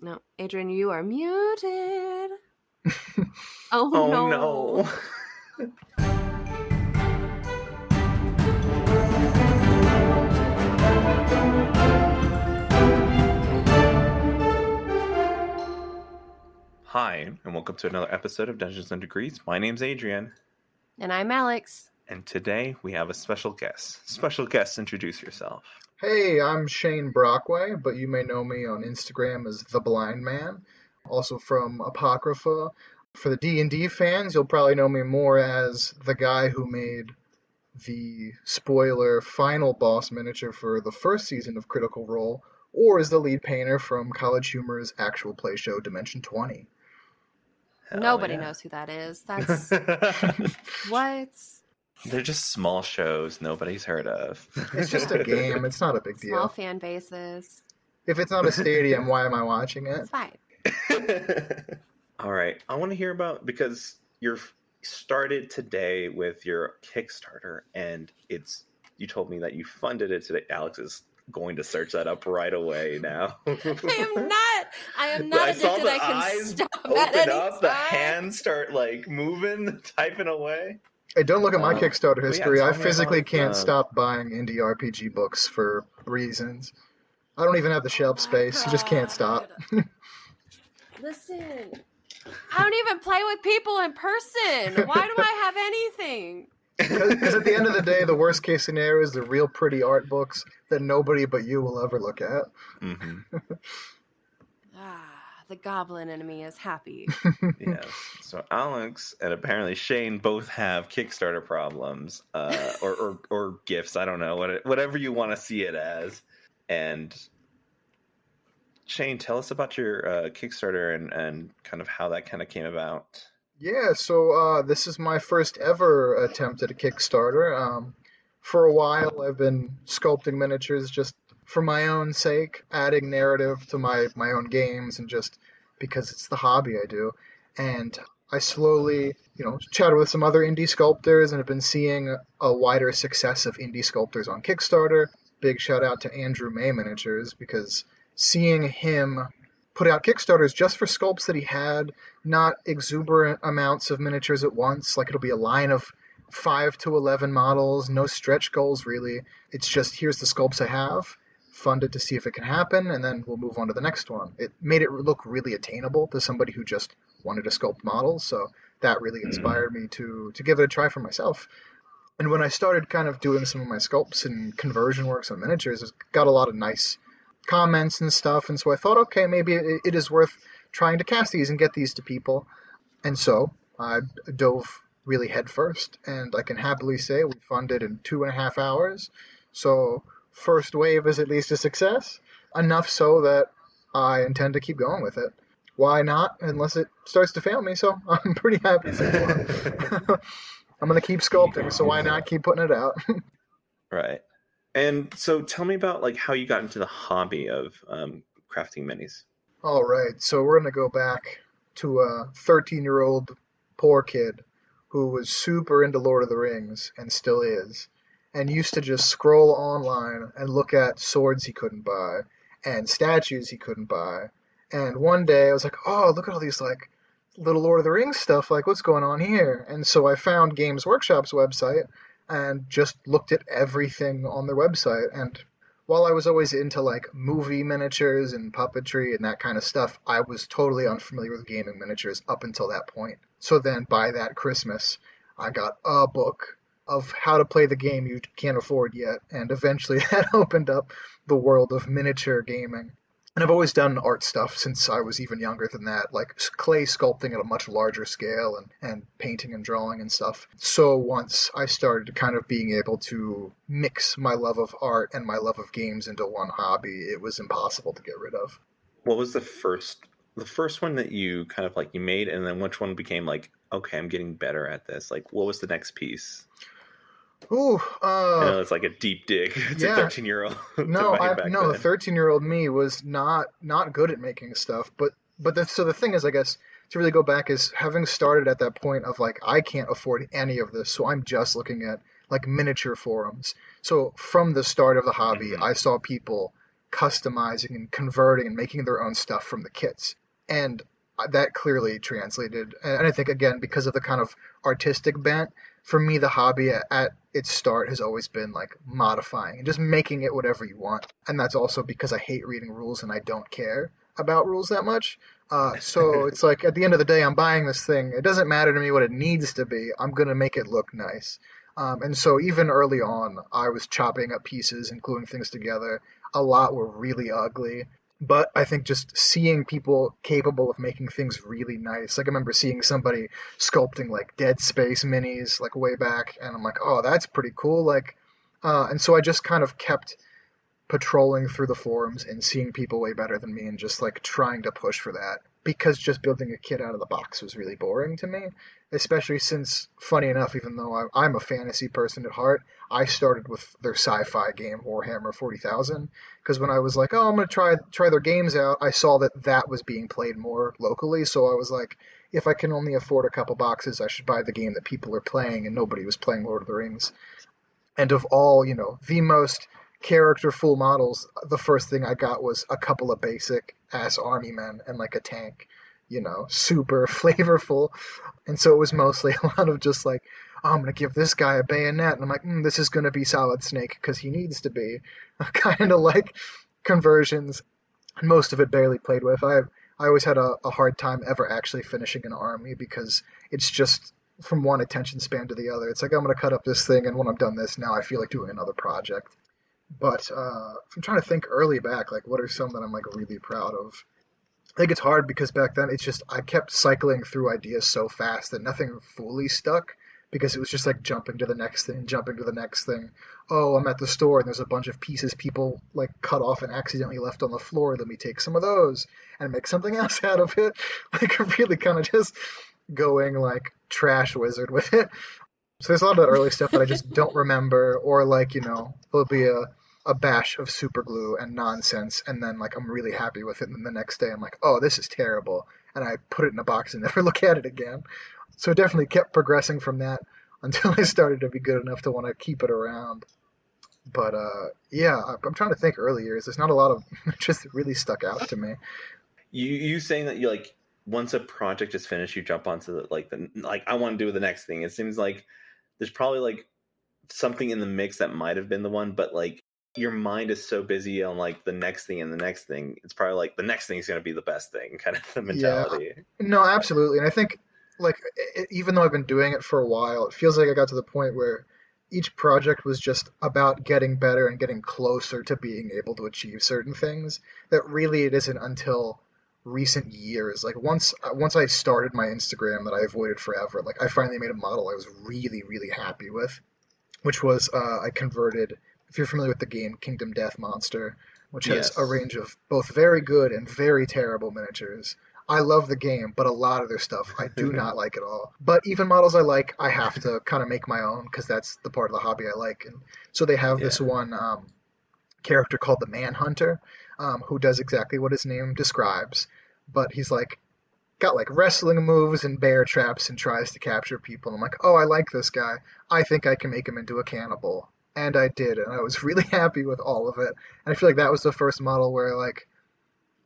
No, Adrian, you are muted. oh, Oh no. no. Hi, and welcome to another episode of Dungeons and Degrees. My name's Adrian, And I'm Alex. and today we have a special guest. Special guest, introduce yourself. Hey, I'm Shane Brockway, but you may know me on Instagram as The Blind Man. Also from Apocrypha. For the D&D fans, you'll probably know me more as the guy who made the spoiler final boss miniature for the first season of Critical Role, or as the lead painter from College Humor's actual play show Dimension 20. Hell Nobody yeah. knows who that is. That's what? They're just small shows nobody's heard of. It's just a game, it's not a big deal. Small fan bases. If it's not a stadium, why am I watching it? It's fine. All right, I want to hear about because you're started today with your Kickstarter, and it's you told me that you funded it today. Alex is going to search that up right away now. I am not. I am not I saw addicted. the I can eyes stop at Open any up, the hands start like moving, typing away. Hey, don't look at my Uh, Kickstarter history. tell I physically about, can't uh, stop buying indie RPG books for reasons. I don't even have the shelf Oh space. You just can't stop. Listen, I don't even play with people in person. Why do I have anything? Because at the end of the day, the worst case scenario is the real pretty art books that nobody but you will ever look at. hmm Ah, the goblin enemy is happy. yes. So Alex and apparently Shane both have Kickstarter problems, uh, or, or or gifts. I don't know what it, whatever you want to see it as. And Shane, tell us about your uh, Kickstarter and and kind of how that kind of came about. Yeah, so uh, this is my first ever attempt at a Kickstarter. Um, for a while, I've been sculpting miniatures just for my own sake, adding narrative to my, my own games, and just because it's the hobby I do. And I slowly, you know, chatted with some other indie sculptors and have been seeing a wider success of indie sculptors on Kickstarter. Big shout out to Andrew May Miniatures because seeing him put out Kickstarters just for sculpts that he had not exuberant amounts of miniatures at once. Like it'll be a line of five to eleven models, no stretch goals really. It's just here's the sculpts I have, fund it to see if it can happen, and then we'll move on to the next one. It made it look really attainable to somebody who just wanted to sculpt models, so that really hmm. inspired me to to give it a try for myself. And when I started kind of doing some of my sculpts and conversion works on miniatures, it got a lot of nice comments and stuff, and so I thought, okay, maybe it, it is worth trying to cast these and get these to people. And so I dove really headfirst, and I can happily say we funded in two and a half hours. So first wave is at least a success, enough so that I intend to keep going with it. Why not? Unless it starts to fail me, so I'm pretty happy so far. I'm gonna keep sculpting, so why not keep putting it out? Right. And so tell me about like how you got into the hobby of um, crafting minis. All right, so we're gonna go back to a 13 year old poor kid who was super into Lord of the Rings and still is, and used to just scroll online and look at swords he couldn't buy and statues he couldn't buy. And one day I was like, oh, look at all these like little Lord of the Rings stuff. Like, what's going on here? And so I found Games Workshop's website and just looked at everything on their website and while I was always into like movie miniatures and puppetry and that kind of stuff, I was totally unfamiliar with gaming miniatures up until that point. So then by that Christmas, I got a book of how to play the game you can't afford yet, and eventually that opened up the world of miniature gaming. And I've always done art stuff since I was even younger than that, like clay sculpting at a much larger scale and, and painting and drawing and stuff. So once I started kind of being able to mix my love of art and my love of games into one hobby, it was impossible to get rid of. What was the first the first one that you kind of like you made and then which one became like okay, I'm getting better at this. Like what was the next piece? Ooh, uh, know it's like a deep dig. It's yeah. a 13 year old. no, I, no, thirteen-year-old me was not not good at making stuff. But but the, so the thing is, I guess to really go back is having started at that point of like I can't afford any of this, so I'm just looking at like miniature forums. So from the start of the hobby, Mhm. I saw people customizing and converting and making their own stuff from the kits. And that clearly translated. And I think, again, because of the kind of artistic bent, for me, the hobby at, at its start has always been like modifying and just making it whatever you want. And that's also because I hate reading rules and I don't care about rules that much. Uh, so it's like at the end of the day, I'm buying this thing. It doesn't matter to me what it needs to be. I'm gonna make it look nice. Um, and so even early on, I was chopping up pieces and gluing things together. A lot were really ugly. But I think just seeing people capable of making things really nice. Like I remember seeing somebody sculpting like Dead Space minis like way back, and I'm like, oh, that's pretty cool. Like, uh, and so I just kind of kept patrolling through the forums and seeing people way better than me and just like trying to push for that because just building a kit out of the box was really boring to me especially since funny enough even though I, am a fantasy person at heart i started with their sci-fi game warhammer 40000 because when i was like oh i'm going to try try their games out i saw that that was being played more locally so i was like if i can only afford a couple boxes i should buy the game that people are playing and nobody was playing lord of the rings. And of all you know the most character full models, the first thing I got was a couple of basic ass army men and like a tank, you know, super flavorful. And so it was mostly a lot of just like, oh, I'm gonna give this guy a bayonet, and I'm like, mm, this is gonna be Solid Snake because he needs to be, kind of like conversions. And most of it barely played with. I I always had a, a hard time ever actually finishing an army because it's just from one attention span to the other. It's like I'm gonna cut up this thing, and when I'm done this, now I feel like doing another project. But uh, I'm trying to think early back, like what are some that I'm like really proud of? I think it's hard because back then it's just I kept cycling through ideas so fast that nothing fully stuck because it was just like jumping to the next thing, and jumping to the next thing. Oh, I'm at the store and there's a bunch of pieces people like cut off and accidentally left on the floor. Let me take some of those and make something else out of it. Like really kind of just going like trash wizard with it. So there's a lot of that early stuff that I just don't remember, or like you know there'll be a a bash of super glue and nonsense and then like I'm really happy with it and the next day I'm like, "Oh, this is terrible." And I put it in a box and never look at it again. So it definitely kept progressing from that until I started to be good enough to want to keep it around. But uh, yeah, I'm trying to think early years. There's not a lot of just really stuck out to me. You you saying that you like once a project is finished, you jump onto the like the like I want to do the next thing. It seems like there's probably like something in the mix that might have been the one, but like your mind is so busy on like the next thing and the next thing it's probably like the next thing is going to be the best thing kind of the mentality yeah. no absolutely and i think like it, even though i've been doing it for a while it feels like i got to the point where each project was just about getting better and getting closer to being able to achieve certain things that really it isn't until recent years like once once i started my instagram that i avoided forever like i finally made a model i was really really happy with which was uh, i converted if you're familiar with the game Kingdom Death Monster, which has yes. a range of both very good and very terrible miniatures. I love the game, but a lot of their stuff I do not like at all. But even models I like, I have to kind of make my own because that's the part of the hobby I like. And so they have yeah. this one um, character called the Manhunter, um, who does exactly what his name describes. But he's like got like wrestling moves and bear traps and tries to capture people. I'm like, oh, I like this guy. I think I can make him into a cannibal and I did, and I was really happy with all of it. And I feel like that was the first model where like,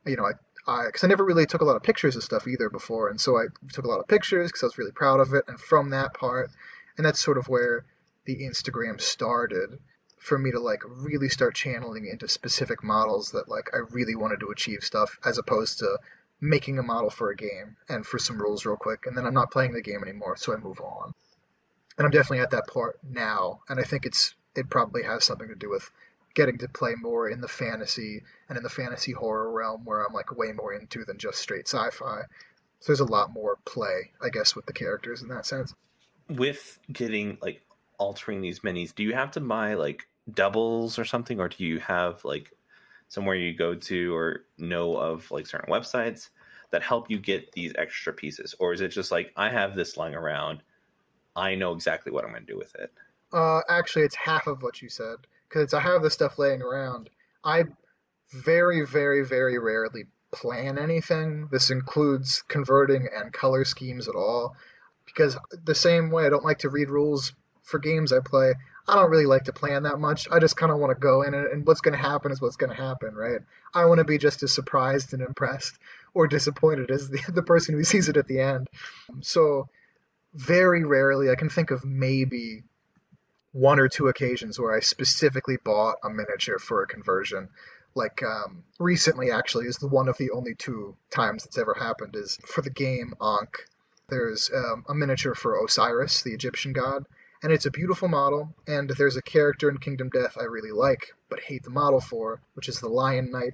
you know, I I because I never really took a lot of pictures of stuff either before, and so I took a lot of pictures because I was really proud of it. And from that part, and that's sort of where the Instagram started for me to like really start channeling into specific models that like I really wanted to achieve stuff as opposed to making a model for a game and for some rules real quick and then I'm not playing the game anymore so I move on. And I'm definitely at that part now and I think it's it probably has something to do with getting to play more in the fantasy and in the fantasy horror realm where I'm like way more into than just straight sci-fi. So there's a lot more play, I guess, with the characters in that sense. With getting like altering these minis, do you have to buy like doubles or something, or do you have like somewhere you go to or know of like certain websites that help you get these extra pieces, or is it just like I have this lying around, I know exactly what I'm to do with it? Uh, actually, it's half of what you said because I have this stuff laying around. I very, very, very rarely plan anything. This includes converting and color schemes at all. Because the same way I don't like to read rules for games I play, I don't really like to plan that much. I just kind of want to go in it, and what's going to happen is what's going to happen, right? I want to be just as surprised and impressed or disappointed as the, the person who sees it at the end. So, very rarely, I can think of maybe one or two occasions where I specifically bought a miniature for a conversion. Like um, recently, actually, is the one of the only two times that's ever happened. Is for the game Ankh. There's um, a miniature for Osiris, the Egyptian god, and it's a beautiful model. And there's a character in Kingdom Death I really like, but hate the model for, which is the Lion Knight.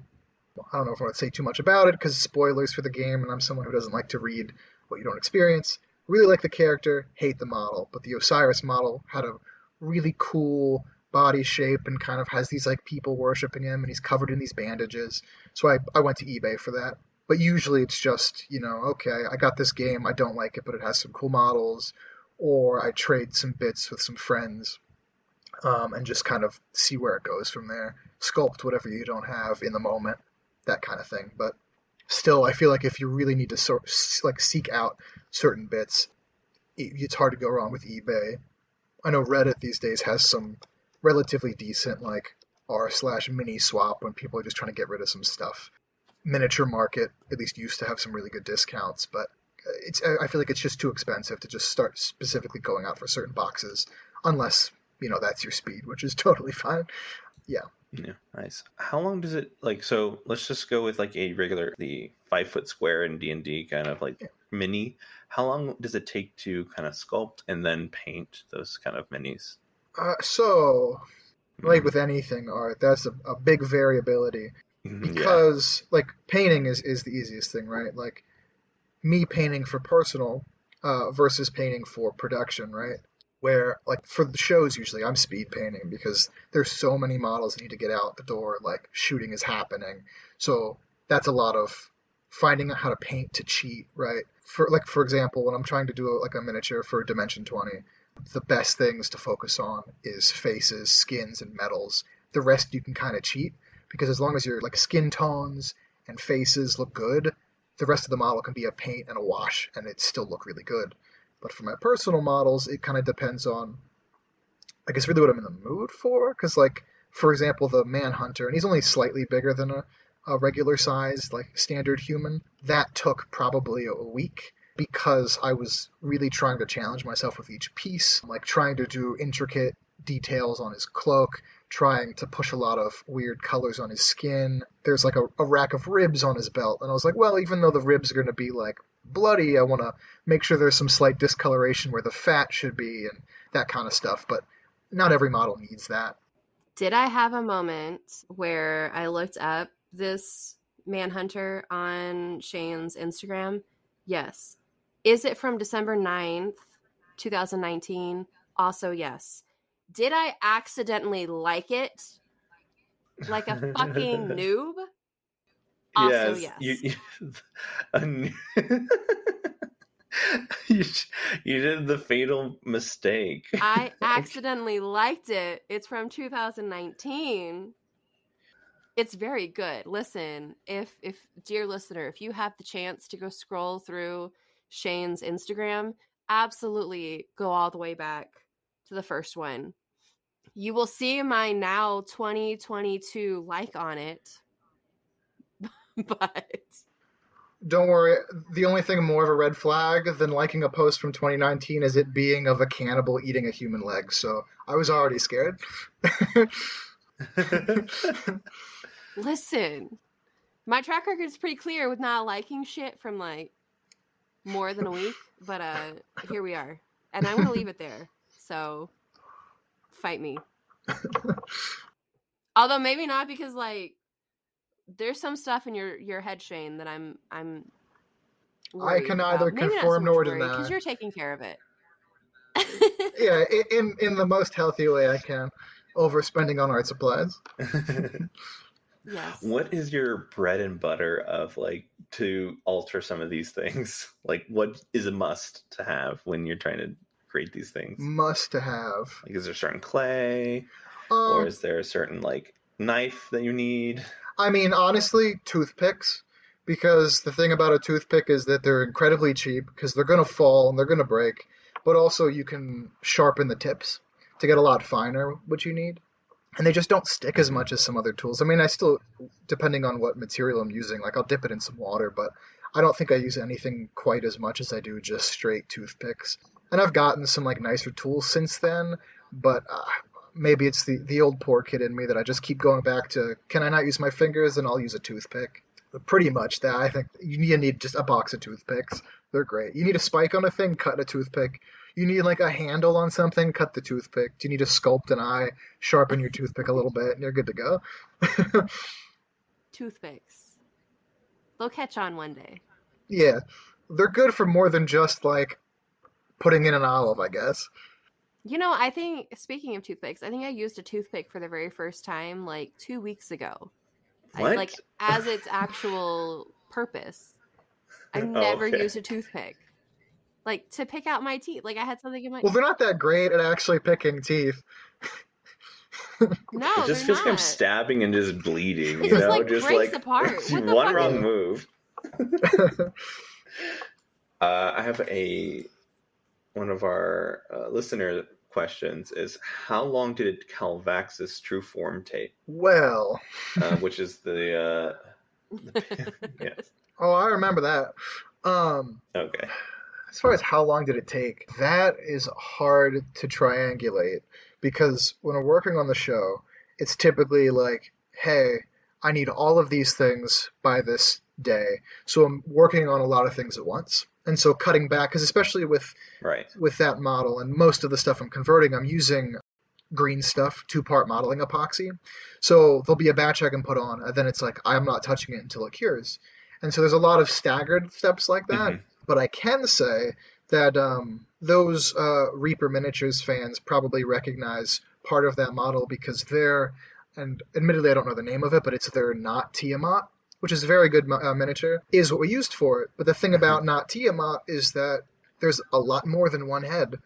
I don't know if I want to say too much about it because spoilers for the game, and I'm someone who doesn't like to read what you don't experience. Really like the character, hate the model, but the Osiris model had a really cool body shape and kind of has these like people worshiping him and he's covered in these bandages. So I, I went to eBay for that. But usually it's just, you know, okay, I got this game, I don't like it, but it has some cool models, or I trade some bits with some friends um, and just kind of see where it goes from there. Sculpt whatever you don't have in the moment, that kind of thing. But still, I feel like if you really need to sort like seek out certain bits, it's hard to go wrong with eBay. I know Reddit these days has some relatively decent like r slash mini swap when people are just trying to get rid of some stuff. Miniature market at least used to have some really good discounts, but uh, it's I feel like it's just too expensive to just start specifically going out for certain boxes unless you know that's your speed, which is totally fine. Yeah. Yeah, nice. How long does it like? So let's just go with like a regular, the five foot square in D and D kind of like yeah. mini. How long does it take to kind of sculpt and then paint those kind of minis? Uh, so, like mm-hmm. with anything art, that's a, a big variability mm-hmm, because yeah. like painting is is the easiest thing, right? Like me painting for personal uh, versus painting for production, right? Where like for the shows usually I'm speed painting because there's so many models that need to get out the door, like shooting is happening. So that's a lot of finding out how to paint to cheat, right? For like for example, when I'm trying to do a, like a miniature for Dimension 20, the best things to focus on is faces, skins, and metals. The rest you can kind of cheat because as long as your like skin tones and faces look good, the rest of the model can be a paint and a wash and it still look really good. But for my personal models, it kind of depends on, I guess, really what I'm in the mood for. Because, like, for example, the Manhunter, and he's only slightly bigger than a, a regular size, like standard human. That took probably a week because I was really trying to challenge myself with each piece, like trying to do intricate details on his cloak, trying to push a lot of weird colors on his skin. There's like a, a rack of ribs on his belt, and I was like, well, even though the ribs are going to be like bloody, I want to make sure there's some slight discoloration where the fat should be and that kind of stuff. But not every model needs that. Did I have a moment where I looked up this Manhunter on Shane's Instagram? Yes. Is it from December 9th, 2019? Also, yes. Did I accidentally like it like a fucking noob? Also, yes. yes. You, you, you, you did the fatal mistake. I accidentally liked it. It's from 2019 it's very good. Listen, if if dear listener, if you have the chance to go scroll through Shane's Instagram, absolutely go all the way back to the first one. You will see my now 2022 like on it. but don't worry, the only thing more of a red flag than liking a post from 2019 is it being of a cannibal eating a human leg. So I was already scared. Listen, my track record is pretty clear with not liking shit from like more than a week, but uh here we are. And I'm gonna leave it there. So fight me. Although maybe not because like there's some stuff in your your head, Shane, that I'm I'm I can neither confirm nor deny because you're taking care of it. yeah, in in the most healthy way I can, overspending on art supplies. Yes. What is your bread and butter of like to alter some of these things? Like what is a must to have when you're trying to create these things? Must to have. Like is there certain clay? Um, or is there a certain like knife that you need? I mean, honestly, toothpicks. Because the thing about a toothpick is that they're incredibly cheap because they're gonna fall and they're gonna break, but also you can sharpen the tips to get a lot finer what you need. And they just don't stick as much as some other tools. I mean, I still, depending on what material I'm using, like I'll dip it in some water, but I don't think I use anything quite as much as I do just straight toothpicks. And I've gotten some like nicer tools since then, but uh, maybe it's the the old poor kid in me that I just keep going back to. Can I not use my fingers? And I'll use a toothpick. But pretty much that. I think you need, you need just a box of toothpicks. They're great. You need a spike on a thing, cut a toothpick. You need like a handle on something, cut the toothpick. Do you need to sculpt an eye, sharpen your toothpick a little bit, and you're good to go. Toothpicks. They'll catch on one day. yeah, they're good for more than just like putting in an olive, I guess. You know, I think speaking of toothpicks, I think I used a toothpick for the very first time like two weeks ago. I, What? like as its actual purpose. I've Oh, never okay. used a toothpick. Like to pick out my teeth. Like I had something in my Well, they're not that great at actually picking teeth. No, it just they're feels like I'm stabbing and just bleeding. It You just, know, like, just breaks like apart. What the one fuck? wrong move. Uh, I have a one of our uh, listener questions is how long did Kalvaxus true form take? well, Uh, which is the uh, yes. oh, I remember that. Um, Okay. as far as how long did it take, that is hard to triangulate because when we're working on the show, it's typically like, hey, I need all of these things by this day. So I'm working on a lot of things at once. And so cutting back, because especially with Right. with that model and most of the stuff I'm converting, I'm using green stuff, two part modeling epoxy. So there'll be a batch I can put on, and then it's like I'm not touching it until it cures. And so there's a lot of staggered steps like that. Mhm. But I can say that um, those uh, Reaper Miniatures fans probably recognize part of that model because they're, and admittedly I don't know the name of it, but it's their Not Tiamat, which is a very good uh, miniature, is what we used for it. But the thing about Not Tiamat is that there's a lot more than one head.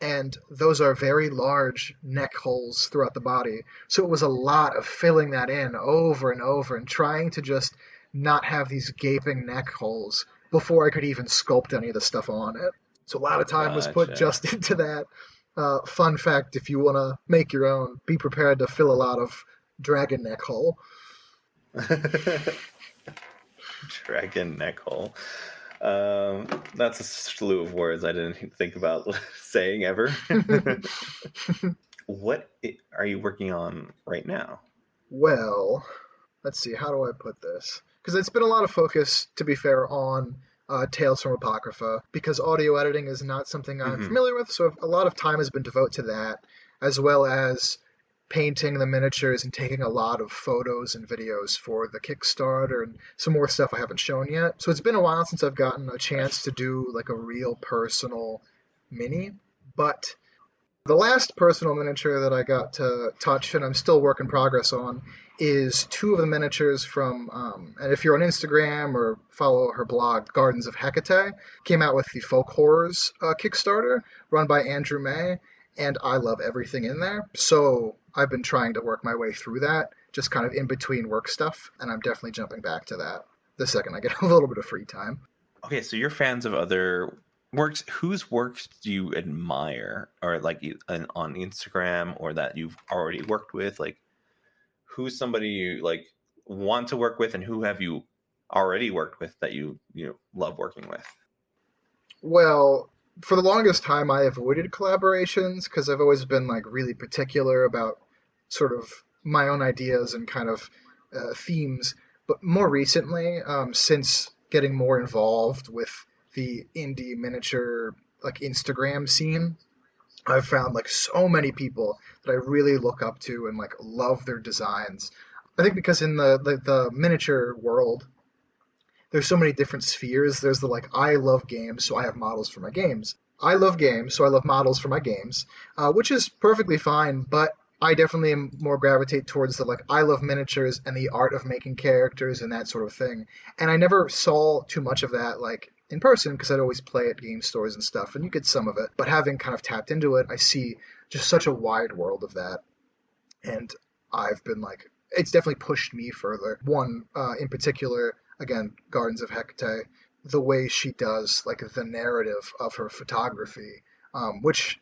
And those are very large neck holes throughout the body. So it was a lot of filling that in over and over and trying to just not have these gaping neck holes before I could even sculpt any of the stuff on it. So a lot of time was put Gotcha. just into that. Uh, fun fact if you want to make your own, be prepared to fill a lot of dragon neck hole. Dragon neck hole. Um, that's a slew of words I didn't think about saying ever. what are you working on right now? Well, let's see, how do I put this? Because it's been a lot of focus, to be fair, on uh, Tales from Apocrypha, because audio editing is not something I'm Mhm. familiar with, so a lot of time has been devoted to that, as well as painting the miniatures and taking a lot of photos and videos for the Kickstarter and some more stuff I haven't shown yet. So it's been a while since I've gotten a chance to do like a real personal mini, but the last personal miniature that I got to touch and I'm still work in progress on is two of the miniatures from, um, and if you're on Instagram or follow her blog, Gardens of Hecate, came out with the Folk Horrors uh, Kickstarter run by Andrew May, and I love everything in there. So I've been trying to work my way through that, just kind of in between work stuff, and I'm definitely jumping back to that the second I get a little bit of free time. Okay, so you're fans of other works. Whose works do you admire, or like on Instagram, or that you've already worked with? Like, who's somebody you like want to work with, and who have you already worked with that you you know, love working with? Well, for the longest time, I avoided collaborations because I've always been like really particular about sort of my own ideas and kind of uh, themes. But more recently, um, since getting more involved with the indie miniature like Instagram scene, I've found like so many people that I really look up to and like love their designs. I think because in the the, the miniature world, there's so many different spheres. There's the like I love games, so I have models for my games. I love games, so I love models for my games, uh, which is perfectly fine. But I definitely am more gravitate towards the like I love miniatures and the art of making characters and that sort of thing. And I never saw too much of that like in person because I'd always play at game stores and stuff, and you get some of it. But having kind of tapped into it, I see just such a wide world of that, and I've been like, it's definitely pushed me further. One uh, in particular, again, Gardens of Hecate, the way she does like the narrative of her photography um, which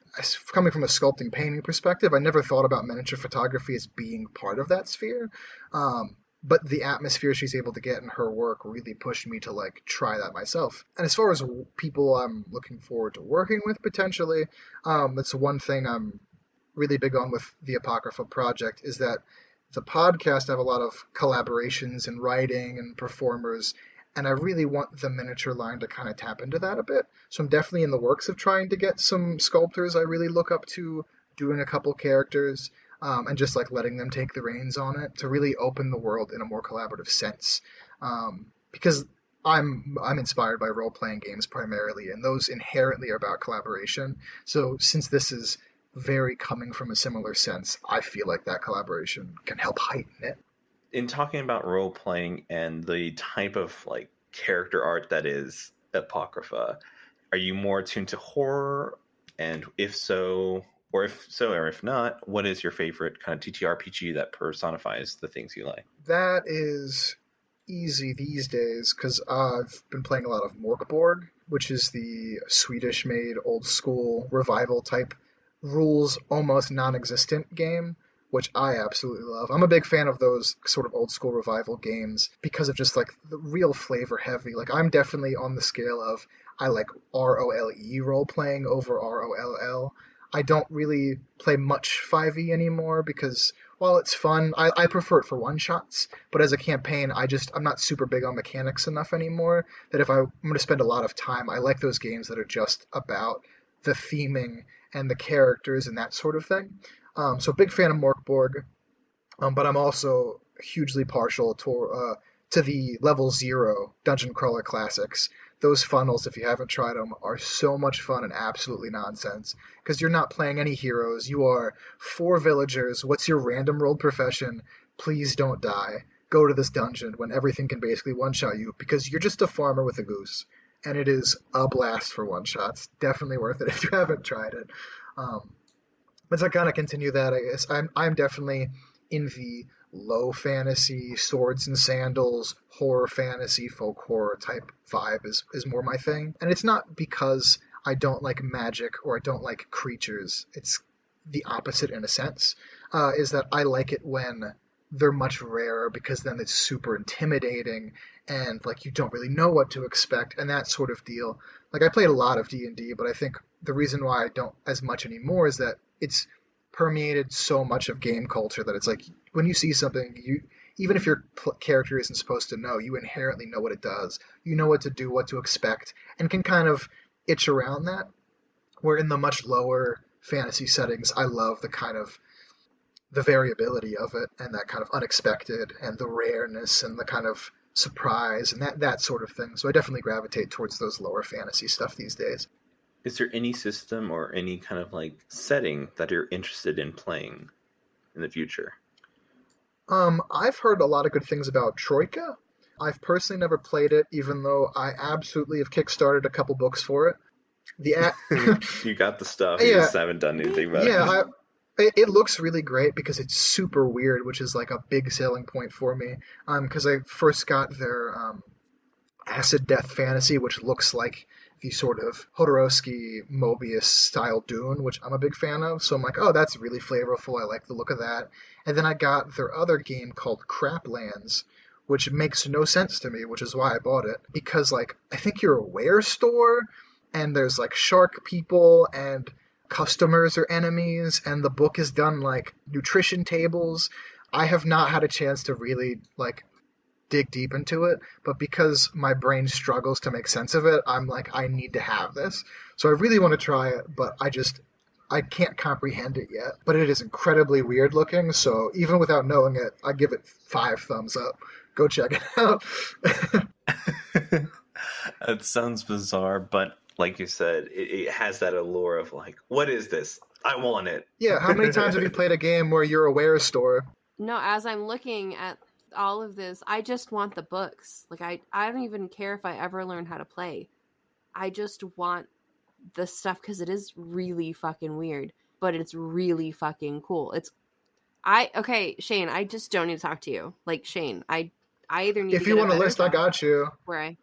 coming from a sculpting painting perspective, I never thought about miniature photography as being part of that sphere. Um, but the atmosphere she's able to get in her work really pushed me to like try that myself. And as far as people I'm looking forward to working with potentially, um, that's one thing I'm really big on with the Apocrypha project is that the podcast I have a lot of collaborations and writing and performers and I really want the miniature line to kind of tap into that a bit. So I'm definitely in the works of trying to get some sculptors I really look up to doing a couple characters um, and just like letting them take the reins on it to really open the world in a more collaborative sense. Um, because I'm I'm inspired by role playing games primarily, and those inherently are about collaboration. So since this is very coming from a similar sense, I feel like that collaboration can help heighten it. In talking about role playing and the type of like character art that is Apocrypha, are you more attuned to horror? And if so, or if so, or if not, what is your favorite kind of TTRPG that personifies the things you like? That is easy these days because I've been playing a lot of Mörk Borg, which is the Swedish made old school revival type rules almost non existent game, which I absolutely love. I'm a big fan of those sort of old school revival games because of just like the real flavor heavy. Like, I'm definitely on the scale of I like R O L E role playing over R O L L. I don't really play much 5e anymore because while it's fun, I, I prefer it for one shots. But as a campaign, I just I'm not super big on mechanics enough anymore. That if I, I'm going to spend a lot of time, I like those games that are just about the theming and the characters and that sort of thing. Um, so big fan of Mörk Borg, um, but I'm also hugely partial to uh, to the level zero dungeon crawler classics. Those funnels, if you haven't tried them, are so much fun and absolutely nonsense. Because you're not playing any heroes. You are four villagers. What's your random rolled profession? Please don't die. Go to this dungeon when everything can basically one shot you because you're just a farmer with a goose. And it is a blast for one shots. Definitely worth it if you haven't tried it. Um, but to kind of continue that, I guess I'm I'm definitely in the low fantasy, swords and sandals, horror fantasy, folk horror type vibe is is more my thing. And it's not because I don't like magic or I don't like creatures. It's the opposite in a sense. Uh, is that I like it when they're much rarer because then it's super intimidating and like you don't really know what to expect and that sort of deal. Like I played a lot of D&D, but I think the reason why I don't as much anymore is that it's permeated so much of game culture that it's like when you see something you even if your pl- character isn't supposed to know, you inherently know what it does. You know what to do, what to expect, and can kind of itch around that. Where in the much lower fantasy settings, I love the kind of the variability of it and that kind of unexpected and the rareness and the kind of surprise and that that sort of thing. So I definitely gravitate towards those lower fantasy stuff these days. Is there any system or any kind of like setting that you're interested in playing in the future? Um, I've heard a lot of good things about Troika. I've personally never played it, even though I absolutely have kickstarted a couple books for it. The a- you got the stuff. You Yeah. just haven't done anything about yeah, it. I, it, it looks really great because it's super weird, which is like a big selling point for me. Um, because I first got their um, Acid Death Fantasy, which looks like the sort of Jodorowsky Moebius style Dune, which I'm a big fan of. So I'm like, oh, that's really flavorful. I like the look of that. And then I got their other game called Craplands, which makes no sense to me, which is why I bought it. Because like I think you're a ware store, and there's like shark people and customers are enemies, and the book is done like nutrition tables. I have not had a chance to really like dig deep into it, but because my brain struggles to make sense of it, I'm like, I need to have this. So I really want to try it, but I just I can't comprehend it yet. But it is incredibly weird looking, so even without knowing it, I give it five thumbs up. Go check it out. it sounds bizarre, but like you said, it, it has that allure of like, what is this? I want it. yeah, how many times have you played a game where you're aware ware store? No, as I'm looking at all of this, I just want the books. Like I I don't even care if I ever learn how to play. I just want the stuff cuz it is really fucking weird, but it's really fucking cool. It's I okay, Shane, I just don't need to talk to you. Like Shane, I I either need If to you want a list, I got you. where I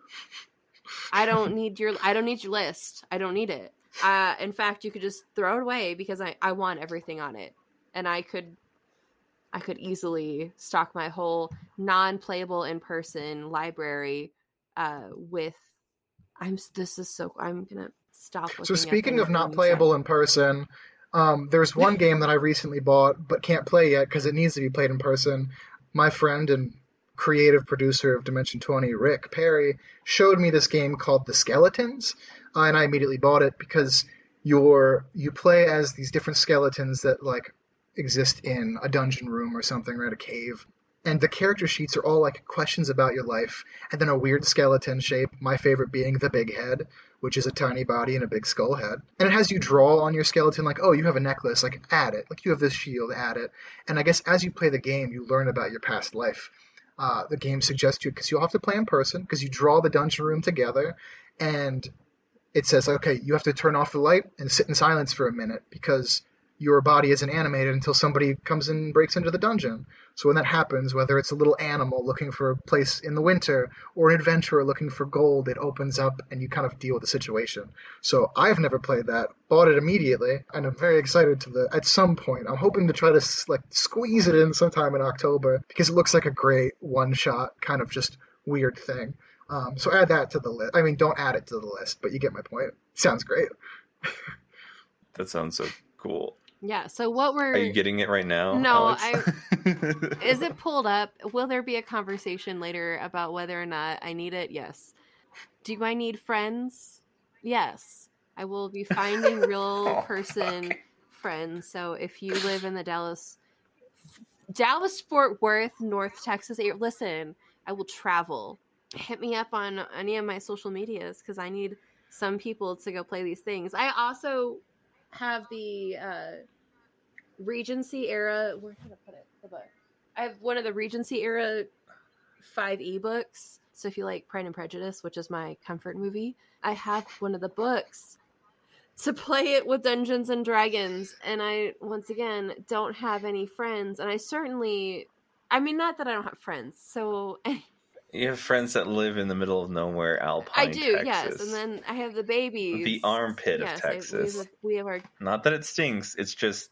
I don't need your I don't need your list. I don't need it. Uh, in fact, you could just throw it away because I, I want everything on it. And I could I could easily stock my whole non-playable in person library uh, with I'm this is so I'm gonna stop. So speaking of not playable in person, um, there's one game that I recently bought but can't play yet because it needs to be played in person. My friend and creative producer of Dimension 20, Rick Perry, showed me this game called The Skeletons, uh, and I immediately bought it because you're you play as these different skeletons that like exist in a dungeon room or something or at a cave. And the character sheets are all like questions about your life, and then a weird skeleton shape, my favorite being the big head, which is a tiny body and a big skull head. And it has you draw on your skeleton, like, oh, you have a necklace, like, add it. Like, you have this shield, add it. And I guess as you play the game, you learn about your past life. Uh, the game suggests you, because you'll have to play in person, because you draw the dungeon room together, and it says, okay, you have to turn off the light and sit in silence for a minute, because your body isn't animated until somebody comes and breaks into the dungeon. So when that happens, whether it's a little animal looking for a place in the winter or an adventurer looking for gold, it opens up and you kind of deal with the situation. So I've never played that, bought it immediately, and I'm very excited to the at some point. I'm hoping to try to like squeeze it in sometime in October because it looks like a great one-shot kind of just weird thing. Um, so add that to the list. I mean, don't add it to the list, but you get my point. Sounds great. that sounds so cool. Yeah. So what we're Are you getting it right now? No, Alex? I is it pulled up? Will there be a conversation later about whether or not I need it? Yes. Do I need friends? Yes. I will be finding real Oh, person fuck. friends. So if you live in the Dallas Dallas Fort Worth, North Texas area, listen, I will travel. Hit me up on any of my social medias because I need some people to go play these things. I also have the uh, Regency era. Where did I put it? The book. I have one of the Regency era five ebooks. So if you like Pride and Prejudice, which is my comfort movie, I have one of the books to play it with Dungeons and Dragons. And I once again don't have any friends, and I certainly. I mean, not that I don't have friends. So You have friends that live in the middle of nowhere, Alpine. I do, Texas. yes. And then I have the babies. The armpit Yes, of I- we, Texas. have, we have our Not that it stinks. It's just,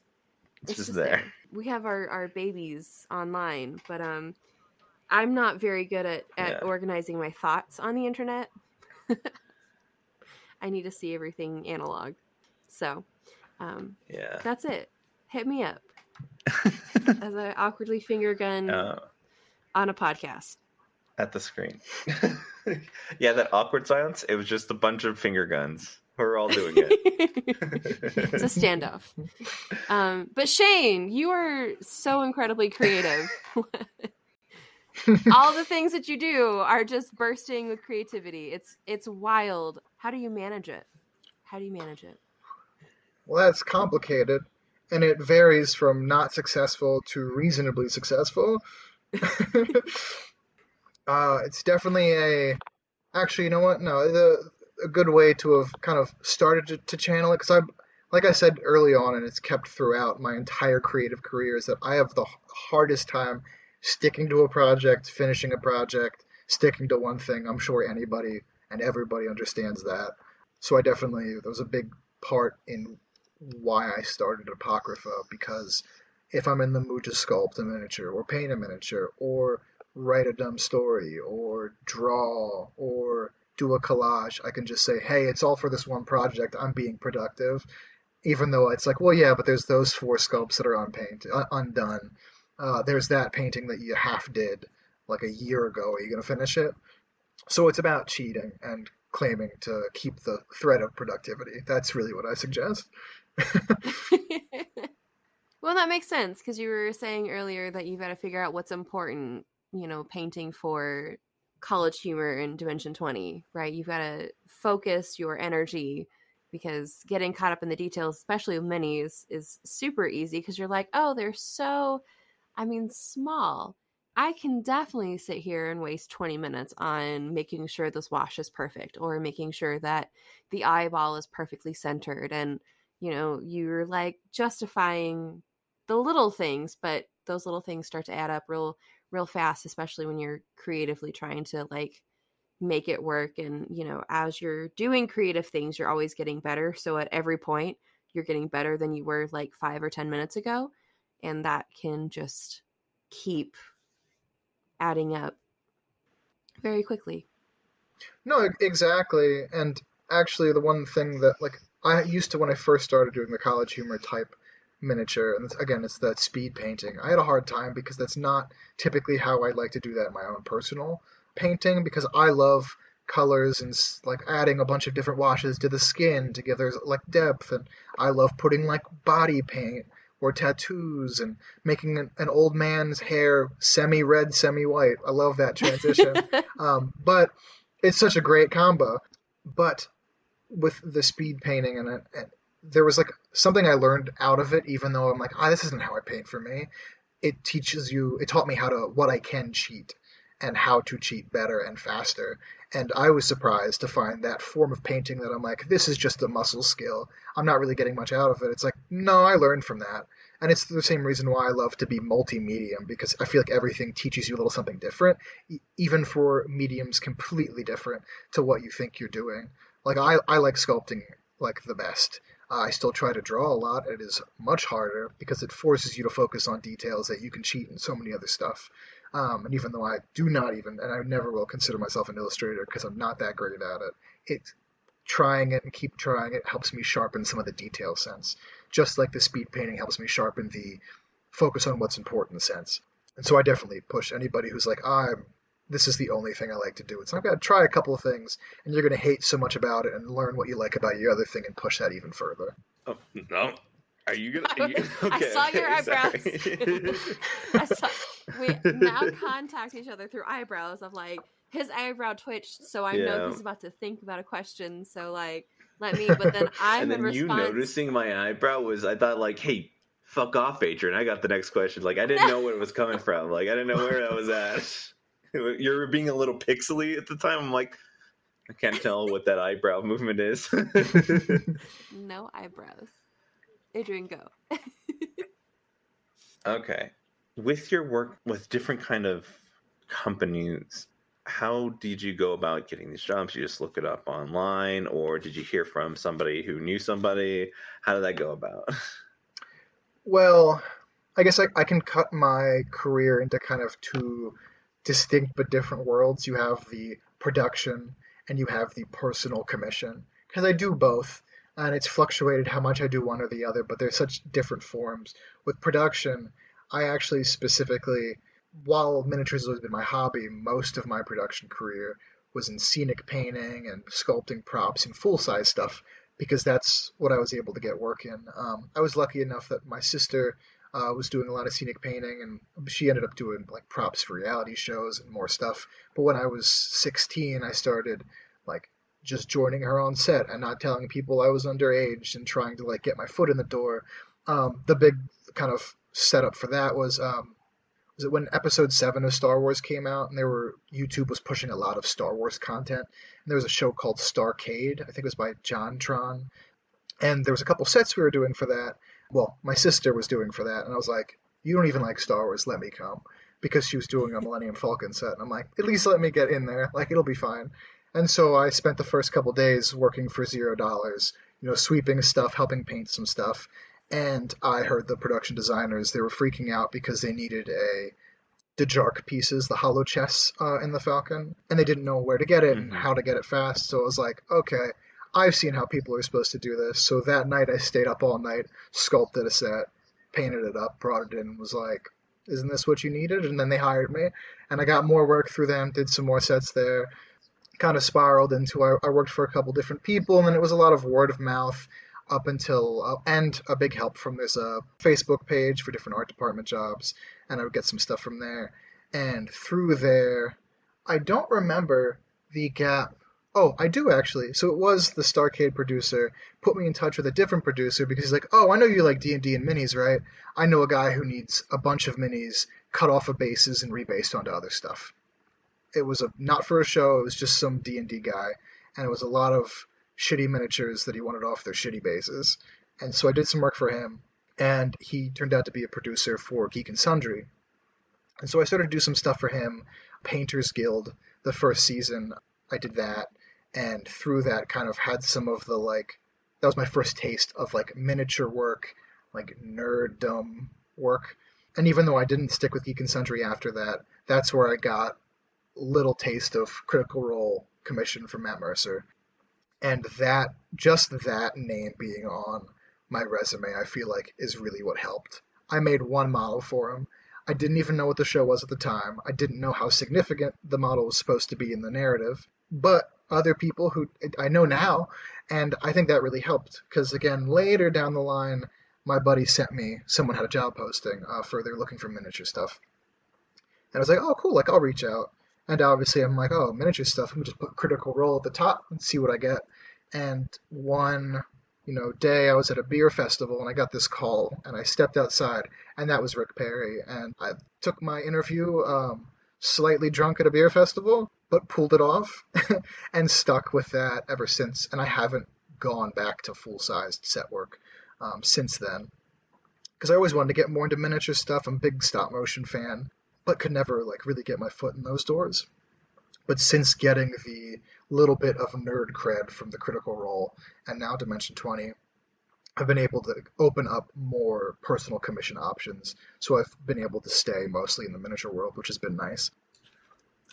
it's, just, there. We have our, our babies online, but um, I'm not very good at, at Yeah. organizing my thoughts on the internet. I need to see everything analog. So um, Yeah. that's it. Hit me up as I awkwardly finger gun Uh, on a podcast. At the screen. yeah, that awkward silence. It was just a bunch of finger guns. We're all doing it. it's a standoff. Um, but Shane, you are so incredibly creative. All the things that you do are just bursting with creativity. It's it's wild. How do you manage it? How do you manage it? Well, that's complicated, and it varies from not successful to reasonably successful. Uh, it's definitely a. Actually, you know what? No, the a good way to have kind of started to, to channel it because I, like I said early on, and it's kept throughout my entire creative career, is that I have the hardest time sticking to a project, finishing a project, sticking to one thing. I'm sure anybody and everybody understands that. So I definitely there was a big part in why I started Apocrypha because if I'm in the mood to sculpt a miniature or paint a miniature or write a dumb story or draw or do a collage, I can just say, hey, it's all for this one project. I'm being productive. Even though it's like, well, yeah, but there's those four sculpts that are unpainted, un- undone. Uh, there's that painting that you half did like a year ago. Are you going to finish it? So it's about cheating and claiming to keep the thread of productivity. That's really what I suggest. well, that makes sense because you were saying earlier that you've got to figure out what's important, you know, painting for college humor in Dimension 20, right? You've got to focus your energy because getting caught up in the details, especially with minis, is super easy because you're like, oh, they're so, I mean, small. I can definitely sit here and waste 20 minutes on making sure this wash is perfect or making sure that the eyeball is perfectly centered. And, you know, you're like justifying the little things, but those little things start to add up real, real fast, especially when you're creatively trying to like make it work and you know as you're doing creative things you're always getting better so at every point you're getting better than you were like 5 or 10 minutes ago and that can just keep adding up very quickly No, exactly. And actually, the one thing that like I used to when I first started doing the college humor type miniature, and again, it's that speed painting. I had a hard time because that's not typically how I like to do that in my own personal painting because I love colors and like adding a bunch of different washes to the skin to give there's like depth, and I love putting like body paint or tattoos and making an, an old man's hair semi red, semi white. I love that transition. Um, but it's such a great combo. But with the speed painting and and there was like something I learned out of it, even though I'm like, ah, this isn't how I paint for me. It teaches you, it taught me how to, what I can cheat and how to cheat better and faster. And I was surprised to find that form of painting that I'm like, this is just a muscle skill. I'm not really getting much out of it. It's like, no, I learned from that. And it's the same reason why I love to be multimedia because I feel like everything teaches you a little something different, even for mediums completely different to what you think you're doing. Like I, I like sculpting like the best. I still try to draw a lot. And it is much harder because it forces you to focus on details that you can cheat in so many other stuff. Um, and even though I do not even, and I never will consider myself an illustrator because I'm not that great at it, it trying it and keep trying it helps me sharpen some of the detail sense. Just like the speed painting helps me sharpen the focus on what's important sense. And so I definitely push anybody who's like, I'm this is the only thing I like to do. It's not going to try a couple of things, and you're going to hate so much about it and learn what you like about your other thing and push that even further. Oh, no. Are you gonna? Are you, I okay, saw your eyebrows. I saw, we now contact each other through eyebrows of like his eyebrow twitched so i know he's about to think about a question so like let me but then i'm and in then you response noticing my eyebrow was I thought like, hey, fuck off, Adrian. I got the next question. Like I didn't know where it was coming from. Like I didn't know where that was at. You were being a little pixely at the time. I'm like, I can't tell what that eyebrow movement is. no eyebrows adrian go okay. With your work with different kind of companies, how did you go about getting these jobs? You just look it up online, or did you hear from somebody who knew somebody? How did that go about? Well, I guess I, I can cut my career into kind of two distinct but different worlds. You have the production and you have the personal commission. Because I do both, and it's fluctuated how much I do one or the other, but they're such different forms. With production, I actually specifically, while miniatures has always been my hobby, most of my production career was in scenic painting and sculpting props and full size stuff because that's what I was able to get work in. Um, I was lucky enough that my sister uh, was doing a lot of scenic painting, and she ended up doing like props for reality shows and more stuff. But when I was 16, I started like just joining her on set and not telling people I was underage and trying to like get my foot in the door. Um, the big kind of setup for that was um, was it when episode seven of Star Wars came out and there were YouTube was pushing a lot of Star Wars content and there was a show called Starcade I think it was by JonTron and there was a couple sets we were doing for that well my sister was doing for that and I was like you don't even like Star Wars let me come because she was doing a Millennium Falcon set and I'm like at least let me get in there like it'll be fine and so I spent the first couple days working for zero dollars you know sweeping stuff helping paint some stuff and I heard the production designers they were freaking out because they needed a Dejarik pieces, the holochess uh, in the Falcon, and they didn't know where to get it and Mhm. how to get it fast. So I was like, okay, I've seen how people are supposed to do this. So that night I stayed up all night, sculpted a set, painted it up, brought it in, and was like, isn't this what you needed? And then they hired me, and I got more work through them, did some more sets there, kind of spiraled into I, I worked for a couple different people, and then it was a lot of word of mouth up until uh, and a big help from there's a Facebook page for different art department jobs, and I would get some stuff from there. And through there, I don't remember the gap. Oh, I do actually. So it was the Starcade producer put me in touch with a different producer because he's like, "Oh, I know you like D and D and minis, right? I know a guy who needs a bunch of minis cut off of bases and rebased onto other stuff." It was a not for a show. It was just some D and D guy, and it was a lot of shitty miniatures that he wanted off their shitty bases. And so I did some work for him, and he turned out to be a producer for Geek and Sundry. And so I started to do some stuff for him, Painters Guild, the first season. I did that, and through that, kind of had some of the like. That was my first taste of like miniature work, like nerddom work. And even though I didn't stick with Geek and Sundry after that, that's where I got little taste of Critical Role commission from Matt Mercer. And that, just that name being on my resume, I feel like is really what helped. I made one model for him. I didn't even know what the show was at the time. I didn't know how significant the model was supposed to be in the narrative. But other people who I know now, and I think that really helped because again, later down the line, my buddy sent me someone had a job posting uh, for they're looking for miniature stuff, and I was like, oh cool, like I'll reach out. And obviously, I'm like, oh, miniature stuff. I'm just put Critical Role at the top and see what I get. And one, you know, day I was at a beer festival and I got this call and I stepped outside and that was Rick Perry. And I took my interview um, slightly drunk at a beer festival, but pulled it off and stuck with that ever since. And I haven't gone back to full sized set work um, since then. Because I always wanted to get more into miniature stuff. I'm a big stop motion fan but could never like really get my foot in those doors. But since getting the little bit of nerd cred from the Critical Role and now Dimension 20, I've been able to open up more personal commission options. So I've been able to stay mostly in the miniature world, which has been nice.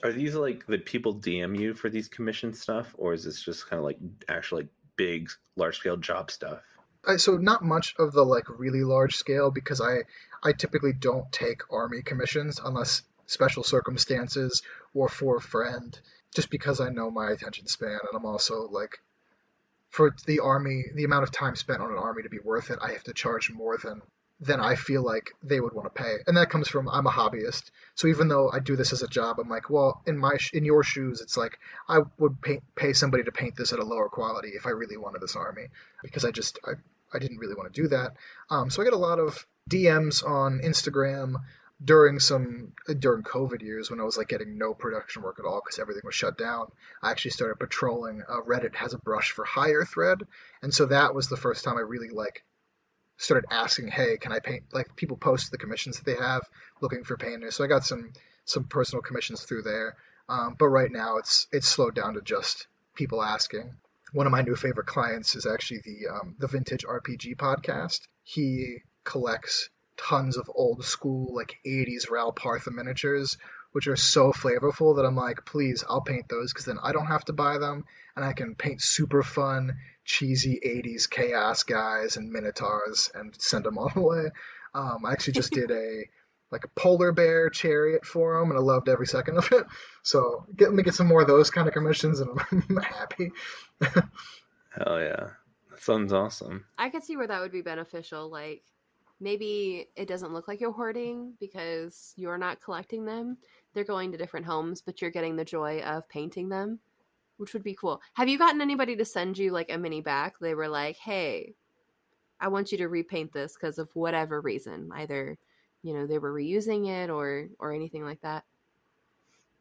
Are these like the people DM you for these commission stuff, or is this just kind of like actual like big, large scale job stuff? I, so not much of the like really large scale because I I typically don't take army commissions unless special circumstances or for a friend, just because I know my attention span and I'm also like for the army the amount of time spent on an army to be worth it, I have to charge more than than I feel like they would want to pay. And that comes from I'm a hobbyist. So even though I do this as a job, I'm like, well, in my in your shoes, it's like I would pay, pay somebody to paint this at a lower quality if I really wanted this army because I just I I didn't really want to do that. Um, so I get a lot of DMs on Instagram during some during COVID years when I was like getting no production work at all because everything was shut down. I actually started patrolling. Uh, Reddit has a brush for hire thread, and so that was the first time I really like started asking, "Hey, can I paint?" Like people post the commissions that they have looking for painters. So I got some some personal commissions through there. Um, but right now it's it's slowed down to just people asking one of my new favorite clients is actually the um, the Vintage RPG podcast. He collects tons of old school like 80s Ral Partha miniatures, which are so flavorful that I'm like, please, I'll paint those because then I don't have to buy them and I can paint super fun, cheesy 80s chaos guys and minotaurs and send them all the way. Um, I actually just did a like a polar bear chariot for them and I loved every second of it. So get me get some more of those kind of commissions, and I'm happy. Hell yeah, that sounds awesome. I could see where that would be beneficial. Like maybe it doesn't look like you're hoarding because you're not collecting them. They're going to different homes, but you're getting the joy of painting them, which would be cool. Have you gotten anybody to send you like a mini back? They were like, "Hey, I want you to repaint this because of whatever reason, either." you know they were reusing it or or anything like that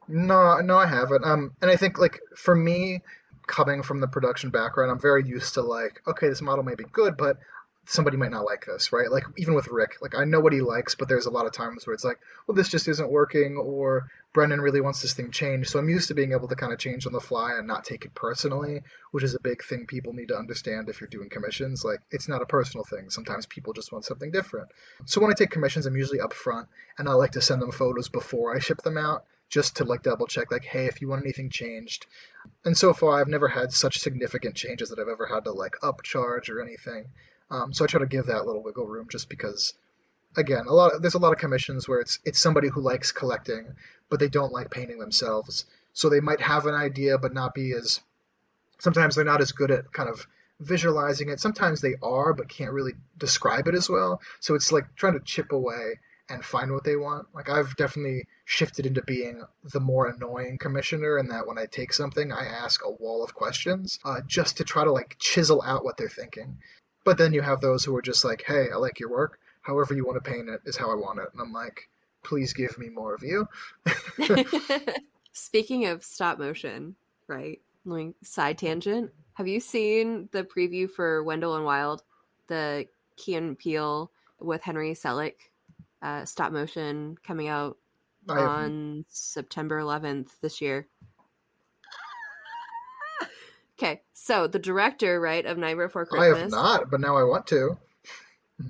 no no i haven't um and i think like for me coming from the production background i'm very used to like okay this model may be good but somebody might not like this, right? Like even with Rick, like I know what he likes, but there's a lot of times where it's like, well, this just isn't working, or Brennan really wants this thing changed. So I'm used to being able to kind of change on the fly and not take it personally, which is a big thing people need to understand if you're doing commissions. Like it's not a personal thing. Sometimes people just want something different. So when I take commissions, I'm usually upfront, and I like to send them photos before I ship them out just to like double check like hey if you want anything changed and so far i've never had such significant changes that i've ever had to like upcharge or anything um, so I try to give that little wiggle room just because, again, a lot of, there's a lot of commissions where it's it's somebody who likes collecting, but they don't like painting themselves. So they might have an idea, but not be as. Sometimes they're not as good at kind of visualizing it. Sometimes they are, but can't really describe it as well. So it's like trying to chip away and find what they want. Like I've definitely shifted into being the more annoying commissioner in that when I take something, I ask a wall of questions uh, just to try to like chisel out what they're thinking. But then you have those who are just like, hey, I like your work. However you want to paint it is how I want it. And I'm like, please give me more of you. Speaking of stop motion, right? Like side tangent. Have you seen the preview for Wendell and Wild, the Key and Peele with Henry Selick uh, stop motion coming out on September 11th this year? Okay, so the director, right, of Nightmare Before Christmas. I have not, but now I want to.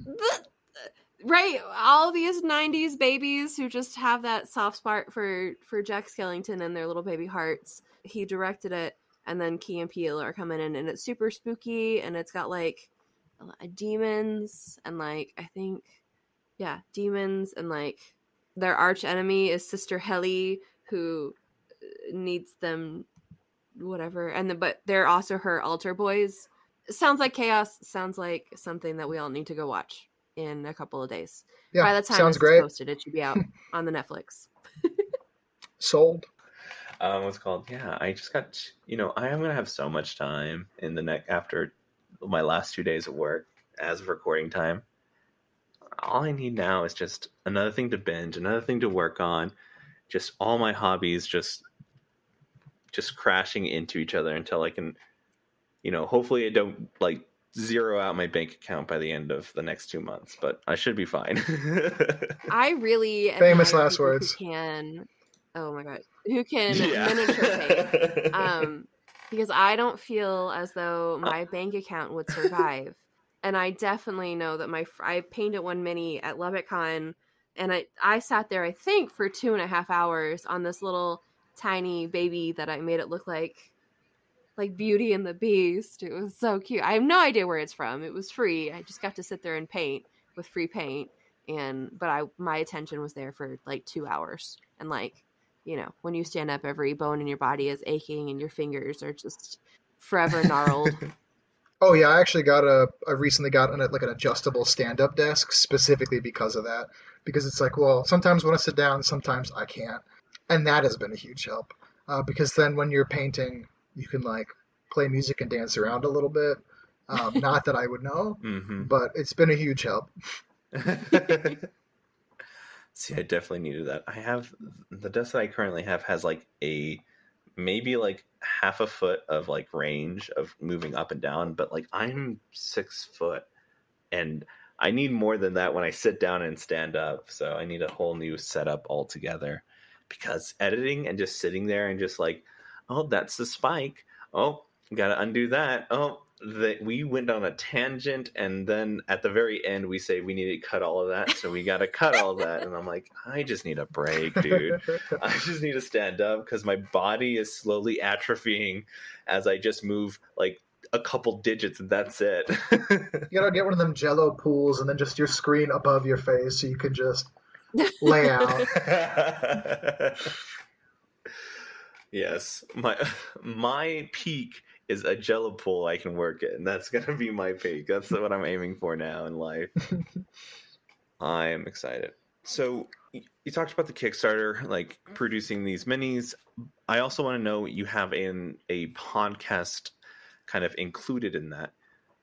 right all these 90s babies who just have that soft spot for for jack skellington and their little baby hearts he directed it and then key and peele are coming in and it's super spooky and it's got like a lot of demons and like i think yeah demons and like their arch enemy is sister helly who uh, needs them whatever and then but they're also her altar boys sounds like chaos sounds like something that we all need to go watch in a couple of days. Yeah, By the time sounds great. posted, it should be out on the Netflix. Sold. um, what's called? Yeah, I just got. You know, I am gonna have so much time in the neck after my last two days of work as of recording time. All I need now is just another thing to binge, another thing to work on. Just all my hobbies just just crashing into each other until I can, you know, hopefully I don't like zero out my bank account by the end of the next two months, but I should be fine. I really Famous last people who words. Can oh my god, who can miniature paint? Um, because I don't feel as though my bank account would survive, and I definitely know that my I painted one mini at LubbockCon, and I I sat there I think for two and a half hours on this little tiny baby that I made it look like like Beauty and the Beast. It was so cute. I have no idea where it's from. It was free. I just got to sit there and paint with free paint and but I my attention was there for like 2 hours. And like, you know, when you stand up every bone in your body is aching and your fingers are just forever gnarled. Oh yeah, I actually got a. I recently got an, like an adjustable stand-up desk specifically because of that. Because it's like, well, sometimes when I sit down, sometimes I can't, and that has been a huge help. Uh, because then when you're painting, you can like play music and dance around a little bit. Um, not that I would know, hmm but it's been a huge help. See, I definitely needed that. I have the desk that I currently have has like a maybe like half a foot of like range of moving up and down, but like I'm six foot and I need more than that when I sit down and stand up. So I need a whole new setup altogether because editing and just sitting there and just like, oh, that's the spike. Oh, gotta undo that. Oh, that we went on a tangent and then at the very end we say we need to cut all of that so we got to cut all that and i'm like i just need a break dude i just need to stand up because my body is slowly atrophying as i just move like a couple digits and that's it You gotta get one of them Jello pools and then just your screen above your face so you can just lay out. yes my my peak is a jello pool i can work in. That's gonna be my peak. That's what i'm aiming for now in life. I'm excited. So you talked about the kickstarter like producing these minis. I also want to know you have in a podcast kind of included in that.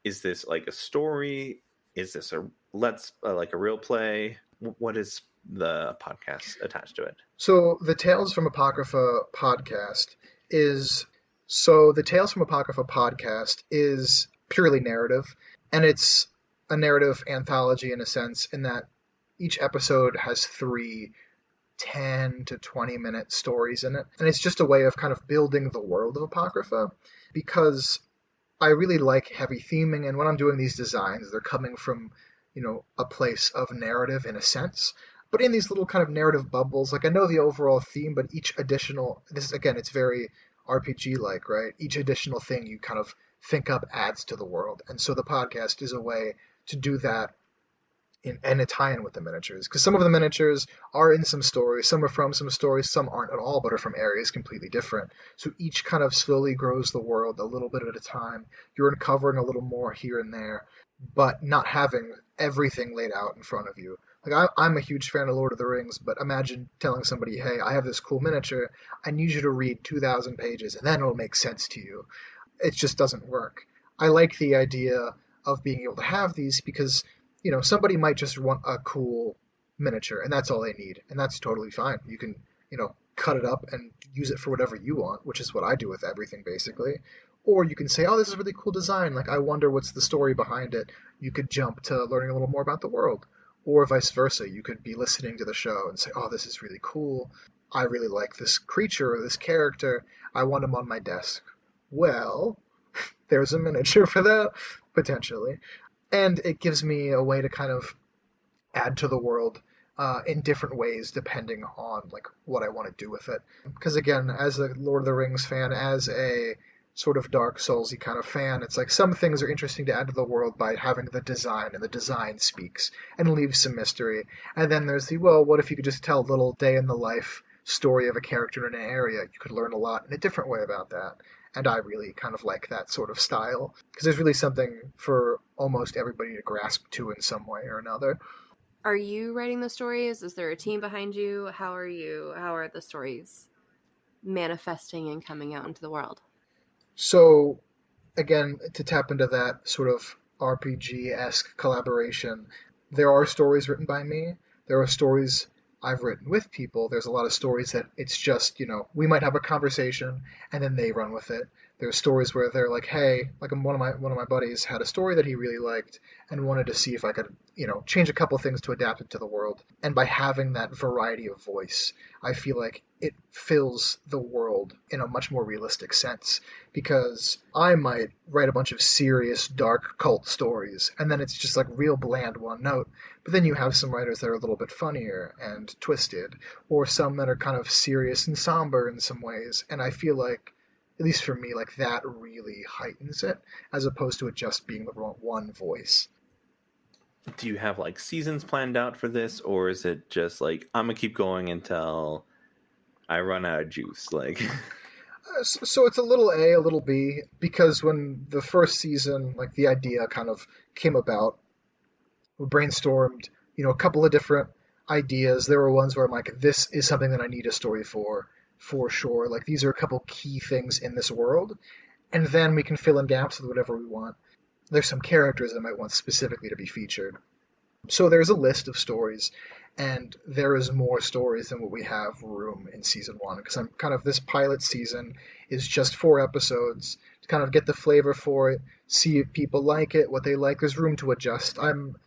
Is this like a story? Is this a let's uh, like a real play? What is the podcast attached to it So the Tales from Apocrypha podcast is so the Tales from Apocrypha podcast is purely narrative, and it's a narrative anthology in a sense, in that each episode has three 10 to 20 minute stories in it. And it's just a way of kind of building the world of Apocrypha because I really like heavy theming. And when I'm doing these designs, they're coming from, you know, a place of narrative in a sense. But in these little kind of narrative bubbles, like I know the overall theme, but each additional, this is again, it's very RPG like, right? Each additional thing you kind of think up adds to the world. And so the podcast is a way to do that in, and a tie-in with the miniatures because some of the miniatures are in some stories some are from some stories some aren't at all but are from areas completely different so each kind of slowly grows the world a little bit at a time you're uncovering a little more here and there but not having everything laid out in front of you like I, i'm a huge fan of lord of the rings but imagine telling somebody hey i have this cool miniature i need you to read 2000 pages and then it'll make sense to you it just doesn't work i like the idea of being able to have these because you know, somebody might just want a cool miniature and that's all they need. And that's totally fine. You can, you know, cut it up and use it for whatever you want, which is what I do with everything basically. Or you can say, oh, this is a really cool design. Like, I wonder what's the story behind it. You could jump to learning a little more about the world. Or vice versa. You could be listening to the show and say, oh, this is really cool. I really like this creature or this character. I want him on my desk. Well, there's a miniature for that potentially, and it gives me a way to kind of add to the world uh, in different ways depending on like what I want to do with it. Because again, as a Lord of the Rings fan, as a sort of Dark Soulsy kind of fan, it's like some things are interesting to add to the world by having the design, and the design speaks and leaves some mystery. And then there's the well, what if you could just tell a little day in the life story of a character in an area? You could learn a lot in a different way about that. And I really kind of like that sort of style because there's really something for almost everybody to grasp to in some way or another. Are you writing the stories? Is there a team behind you? How are you? How are the stories manifesting and coming out into the world? So, again, to tap into that sort of RPG esque collaboration, there are stories written by me. There are stories I've written with people. There's a lot of stories that it's just, you know, we might have a conversation and then they run with it. There's stories where they're like, hey, like um, one of my one of my buddies had a story that he really liked and wanted to see if I could, you know, change a couple things to adapt it to the world. And by having that variety of voice, I feel like it fills the world in a much more realistic sense. Because I might write a bunch of serious, dark cult stories, and then it's just like real bland one note. But then you have some writers that are a little bit funnier and twisted, or some that are kind of serious and somber in some ways. And I feel like at least for me, like that really heightens it as opposed to it just being the one voice. Do you have like seasons planned out for this, or is it just like I'm gonna keep going until I run out of juice? Like, uh, so it's a little A, a little B, because when the first season, like the idea kind of came about, we brainstormed, you know, a couple of different ideas. There were ones where I'm like, this is something that I need a story for for sure. Like these are a couple key things in this world, and then we can fill in gaps with whatever we want. There's some characters that I might want specifically to be featured. So there's a list of stories, and there is more stories than what we have room in season one. Because I'm kind of this pilot season is just four episodes to kind of get the flavor for it, see if people like it, what they like. There's room to adjust. I'm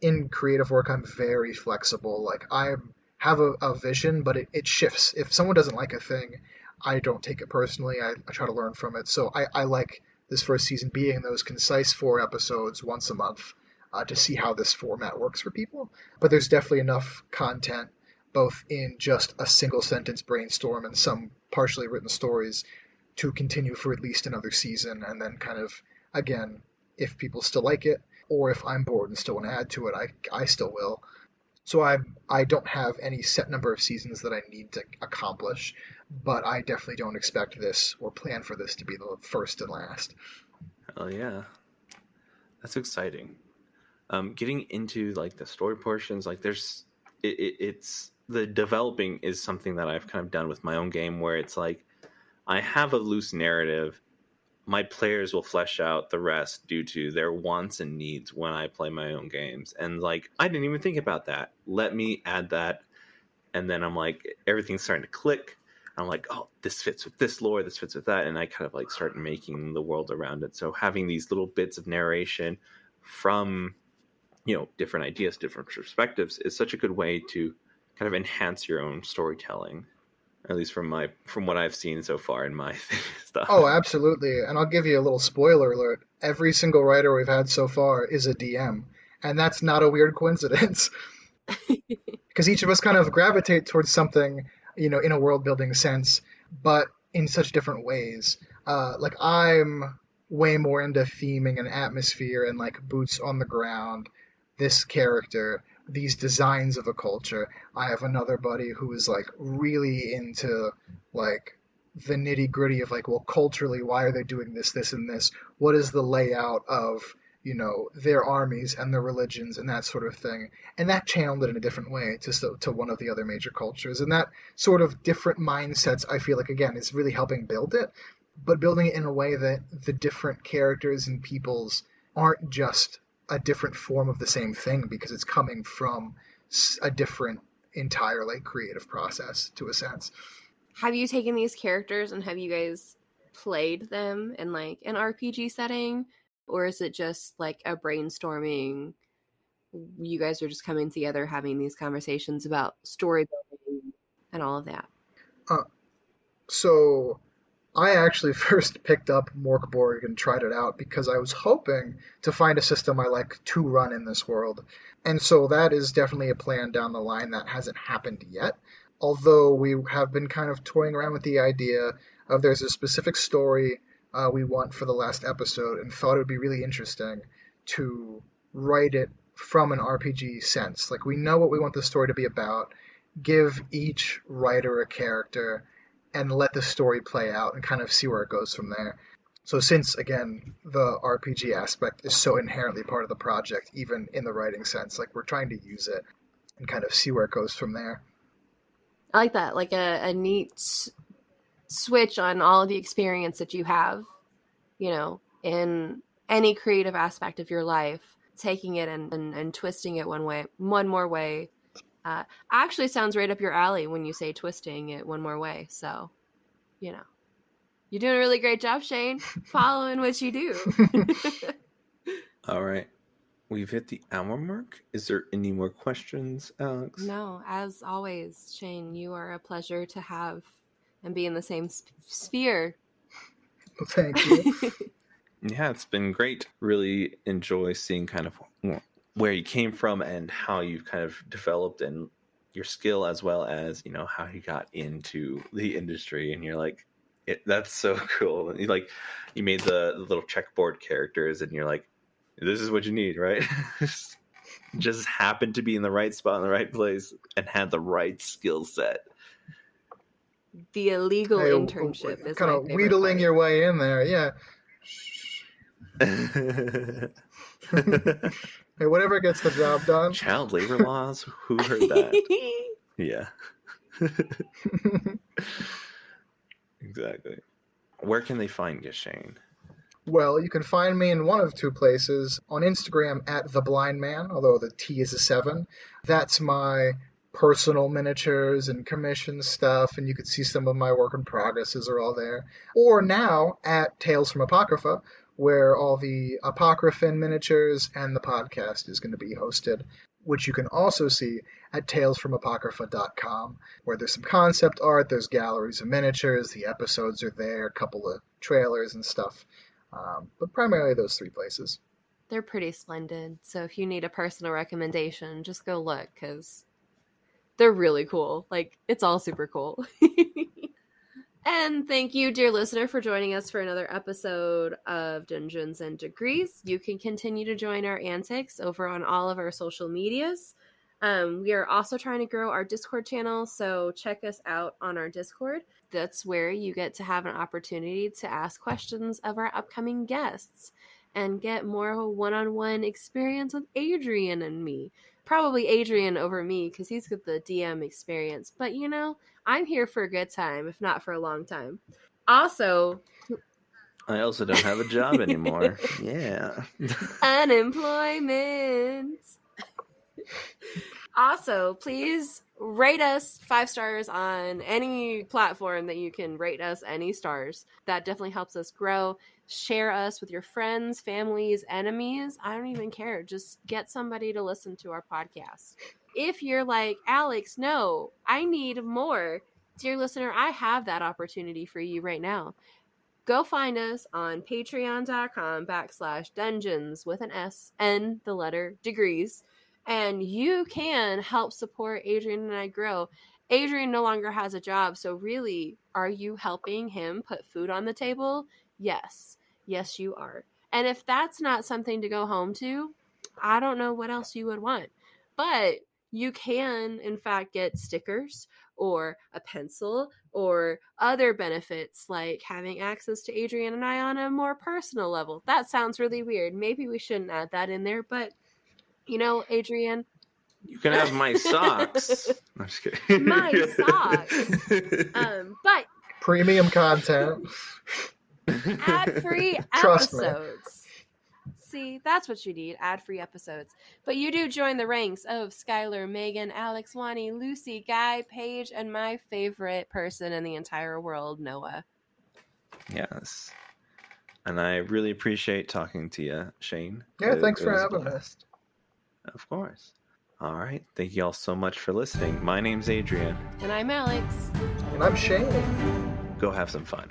in creative work. I'm very flexible. Like I'm have a, a vision, but it, it shifts. If someone doesn't like a thing, I don't take it personally. I, I try to learn from it. So I, I like this first season being those concise four episodes once a month uh, to see how this format works for people. But there's definitely enough content, both in just a single sentence brainstorm and some partially written stories, to continue for at least another season. And then, kind of, again, if people still like it, or if I'm bored and still want to add to it, I, I still will. So I I don't have any set number of seasons that I need to accomplish, but I definitely don't expect this or plan for this to be the first and last. Oh yeah, that's exciting. Um, getting into like the story portions, like there's it, it, it's the developing is something that I've kind of done with my own game where it's like I have a loose narrative my players will flesh out the rest due to their wants and needs when I play my own games. And like, I didn't even think about that. Let me add that. And then I'm like, everything's starting to click. I'm like, oh, this fits with this lore, this fits with that. And I kind of like start making the world around it. So having these little bits of narration from, you know, different ideas, different perspectives is such a good way to kind of enhance your own storytelling at least from my from what I've seen so far in my stuff. Oh, absolutely. And I'll give you a little spoiler alert. Every single writer we've had so far is a DM, and that's not a weird coincidence. Because each of us kind of gravitate towards something, you know, in a world building sense, but in such different ways. Uh, like I'm way more into theming and atmosphere and like boots on the ground. This character, these designs of a culture. I have another buddy who is like really into like the nitty gritty of like, well, culturally, why are they doing this, this, and this? What is the layout of you know their armies and their religions and that sort of thing? And that channeled it in a different way to to one of the other major cultures. And that sort of different mindsets, I feel like again, is really helping build it, but building it in a way that the different characters and peoples aren't just a different form of the same thing because it's coming from a different entirely creative process to a sense. Have you taken these characters and have you guys played them in like an RPG setting or is it just like a brainstorming you guys are just coming together having these conversations about story building and all of that? Uh, so I actually first picked up Mörk Borg and tried it out because I was hoping to find a system I like to run in this world. And so that is definitely a plan down the line that hasn't happened yet. Although we have been kind of toying around with the idea of there's a specific story uh, we want for the last episode and thought it would be really interesting to write it from an RPG sense. Like we know what we want the story to be about, give each writer a character and let the story play out and kind of see where it goes from there. So since again the RPG aspect is so inherently part of the project, even in the writing sense, like we're trying to use it and kind of see where it goes from there. I like that, like a, a neat switch on all of the experience that you have, you know, in any creative aspect of your life, taking it and, and, and twisting it one way, one more way. Uh, actually sounds right up your alley when you say twisting it one more way. So, you know, you're doing a really great job, Shane, following what you do. All right. We've hit the hour mark. Is there any more questions, Alex? no, as always, Shane, you are a pleasure to have and be in the same sp- sphere. Thank you. Yeah, it's been great. Really enjoy seeing kind of where you came from and how you've kind of developed and your skill as well as, you know, how you got into the industry and you're like it, that's so cool. You like you made the, the little checkboard characters and you're like this is what you need, right? Just happened to be in the right spot in the right place and had the right skill set. The illegal Hey, internship is kind of wheedling part. your way in there. Yeah. Hey, whatever gets the job done. Child labor laws? Who heard that? yeah. exactly. Where can they find you, Shane? Well, you can find me in one of two places on Instagram at the Blind Man, although the T is a seven. That's my personal miniatures and commission stuff, and you can see some of my work in progresses are all there. Or now at Tales from Apocrypha, where all the Apocryphan miniatures and the podcast is going to be hosted, which you can also see at talesfromapocrypha.com, where there's some concept art, there's galleries of miniatures, the episodes are there, a couple of trailers and stuff. Um, but primarily those three places. They're pretty splendid. So if you need a personal recommendation, just go look because they're really cool. Like, it's all super cool. and thank you, dear listener, for joining us for another episode of Dungeons and Degrees. You can continue to join our antics over on all of our social medias. Um, we are also trying to grow our Discord channel, so check us out on our Discord. That's where you get to have an opportunity to ask questions of our upcoming guests and get more of a one on one experience with Adrian and me. Probably Adrian over me because he's got the DM experience, but you know, I'm here for a good time, if not for a long time. Also, I also don't have a job anymore. yeah. unemployment. also, please rate us five stars on any platform that you can rate us any stars. That definitely helps us grow. Share us with your friends, families, enemies. I don't even care. Just get somebody to listen to our podcast. If you're like, Alex, no, I need more. Dear listener, I have that opportunity for you right now go find us on patreon.com backslash dungeons with an S and the letter degrees. And you can help support Adrian and I grow. Adrian no longer has a job, so really, are you helping him put food on the table? Yes. Yes, you are. And if that's not something to go home to, I don't know what else you would want. But you can, in fact, get stickers or a pencil or other benefits like having access to Adrian and I on a more personal level. That sounds really weird. Maybe we shouldn't add that in there, but you know, Adrian, You can have my socks. I'm just kidding. My socks? um, but Premium content. ad free Trust me. episodes. See, that's what you need ad free episodes. But you do join the ranks of Skylar, Megan, Alex, Wani, Lucy, Guy, Paige, and my favorite person in the entire world, Noah. yes. And I really appreciate talking to you, Shane. Yeah, It- thanks it for having me. blast. Of course. All right. Thank you all so much for listening. My name's Adrian. And I'm Alex. And I'm Shane. Go have some fun.